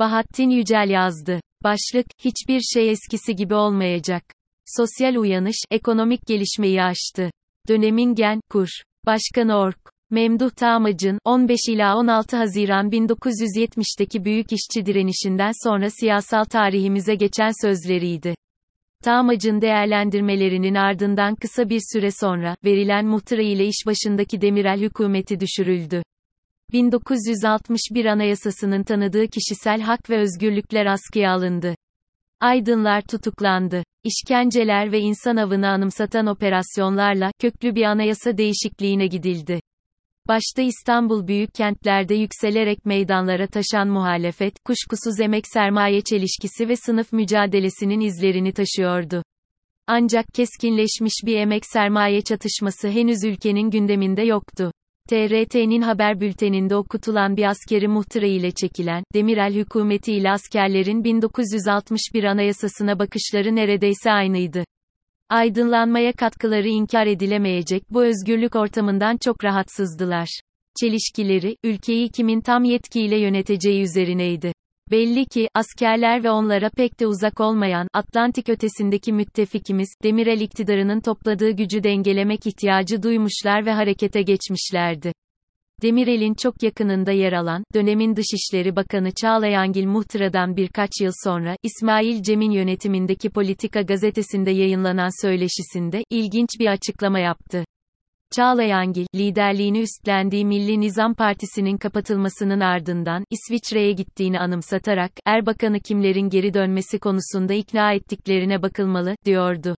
Bahattin Yücel yazdı. Başlık, hiçbir şey eskisi gibi olmayacak. Sosyal uyanış, ekonomik gelişmeyi aştı. Dönemin gen, kur. Başkanı Ork. Memduh Tağmac'ın, 15 ila 16 Haziran 1970'teki büyük işçi direnişinden sonra siyasal tarihimize geçen sözleriydi. Tağmac'ın değerlendirmelerinin ardından kısa bir süre sonra, verilen muhtıra ile iş başındaki Demirel hükümeti düşürüldü. 1961 Anayasasının tanıdığı kişisel hak ve özgürlükler askıya alındı. Aydınlar tutuklandı. İşkenceler ve insan avını anımsatan operasyonlarla köklü bir anayasa değişikliğine gidildi. Başta İstanbul büyük kentlerde yükselerek meydanlara taşan muhalefet, kuşkusuz emek sermaye çelişkisi ve sınıf mücadelesinin izlerini taşıyordu. Ancak keskinleşmiş bir emek sermaye çatışması henüz ülkenin gündeminde yoktu. TRT'nin haber bülteninde okutulan bir askeri muhtıra ile çekilen, Demirel hükümeti ile askerlerin 1961 anayasasına bakışları neredeyse aynıydı. Aydınlanmaya katkıları inkar edilemeyecek bu özgürlük ortamından çok rahatsızdılar. Çelişkileri, ülkeyi kimin tam yetkiyle yöneteceği üzerineydi. Belli ki, askerler ve onlara pek de uzak olmayan, Atlantik ötesindeki müttefikimiz, Demirel iktidarının topladığı gücü dengelemek ihtiyacı duymuşlar ve harekete geçmişlerdi. Demirel'in çok yakınında yer alan, dönemin Dışişleri Bakanı Çağlayangil Muhtıra'dan birkaç yıl sonra, İsmail Cem'in yönetimindeki Politika gazetesinde yayınlanan söyleşisinde, ilginç bir açıklama yaptı. Çağlayangil, liderliğini üstlendiği Milli Nizam Partisi'nin kapatılmasının ardından, İsviçre'ye gittiğini anımsatarak, Erbakan'ı kimlerin geri dönmesi konusunda ikna ettiklerine bakılmalı, diyordu.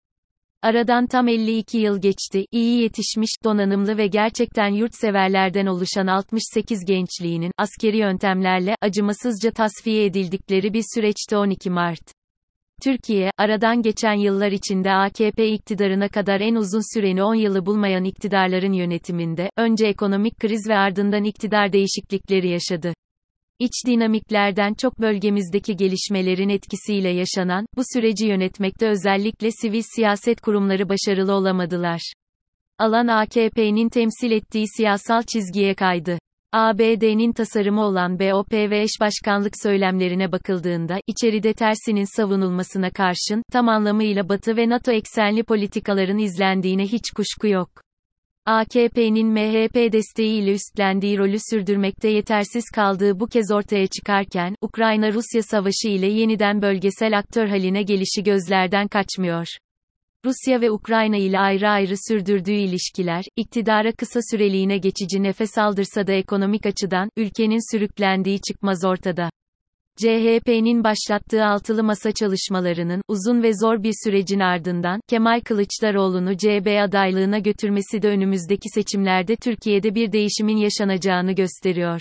Aradan tam 52 yıl geçti, iyi yetişmiş, donanımlı ve gerçekten yurtseverlerden oluşan 68 gençliğinin, askeri yöntemlerle, acımasızca tasfiye edildikleri bir süreçte 12 Mart. Türkiye, aradan geçen yıllar içinde AKP iktidarına kadar en uzun süreni 10 yılı bulmayan iktidarların yönetiminde, önce ekonomik kriz ve ardından iktidar değişiklikleri yaşadı. İç dinamiklerden çok bölgemizdeki gelişmelerin etkisiyle yaşanan, bu süreci yönetmekte özellikle sivil siyaset kurumları başarılı olamadılar. Alan AKP'nin temsil ettiği siyasal çizgiye kaydı. ABD'nin tasarımı olan BOP ve eş başkanlık söylemlerine bakıldığında, içeride tersinin savunulmasına karşın, tam anlamıyla Batı ve NATO eksenli politikaların izlendiğine hiç kuşku yok. AKP'nin MHP desteğiyle üstlendiği rolü sürdürmekte yetersiz kaldığı bu kez ortaya çıkarken, Ukrayna-Rusya savaşı ile yeniden bölgesel aktör haline gelişi gözlerden kaçmıyor. Rusya ve Ukrayna ile ayrı ayrı sürdürdüğü ilişkiler, iktidara kısa süreliğine geçici nefes aldırsa da ekonomik açıdan, ülkenin sürüklendiği çıkmaz ortada. CHP'nin başlattığı altılı masa çalışmalarının, uzun ve zor bir sürecin ardından, Kemal Kılıçdaroğlu'nu CHP adaylığına götürmesi de önümüzdeki seçimlerde Türkiye'de bir değişimin yaşanacağını gösteriyor.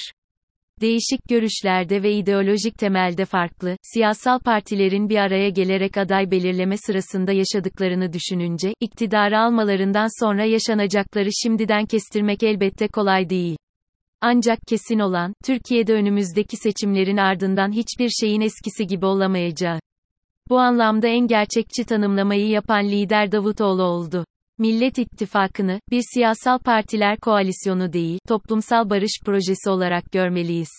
Değişik görüşlerde ve ideolojik temelde farklı, siyasal partilerin bir araya gelerek aday belirleme sırasında yaşadıklarını düşününce, iktidarı almalarından sonra yaşanacakları şimdiden kestirmek elbette kolay değil. Ancak kesin olan, Türkiye'de önümüzdeki seçimlerin ardından hiçbir şeyin eskisi gibi olamayacağı. Bu anlamda en gerçekçi tanımlamayı yapan lider Davutoğlu oldu. Millet İttifakı'nı, bir siyasal partiler koalisyonu değil, toplumsal barış projesi olarak görmeliyiz.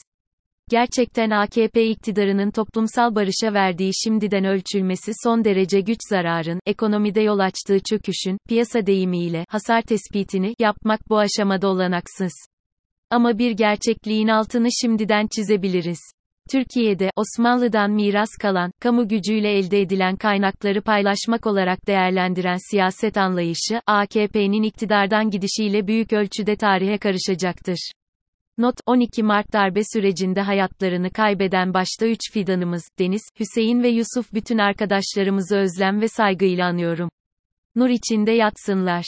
Gerçekten AKP iktidarının toplumsal barışa verdiği şimdiden ölçülmesi son derece güç zararın, ekonomide yol açtığı çöküşün, piyasa deyimiyle, hasar tespitini, yapmak bu aşamada olanaksız. Ama bir gerçekliğin altını şimdiden çizebiliriz. Türkiye'de, Osmanlı'dan miras kalan, kamu gücüyle elde edilen kaynakları paylaşmak olarak değerlendiren siyaset anlayışı, AKP'nin iktidardan gidişiyle büyük ölçüde tarihe karışacaktır. Not, 12 Mart darbe sürecinde hayatlarını kaybeden başta üç fidanımız, Deniz, Hüseyin ve Yusuf bütün arkadaşlarımızı özlem ve saygıyla anıyorum. Nur içinde yatsınlar.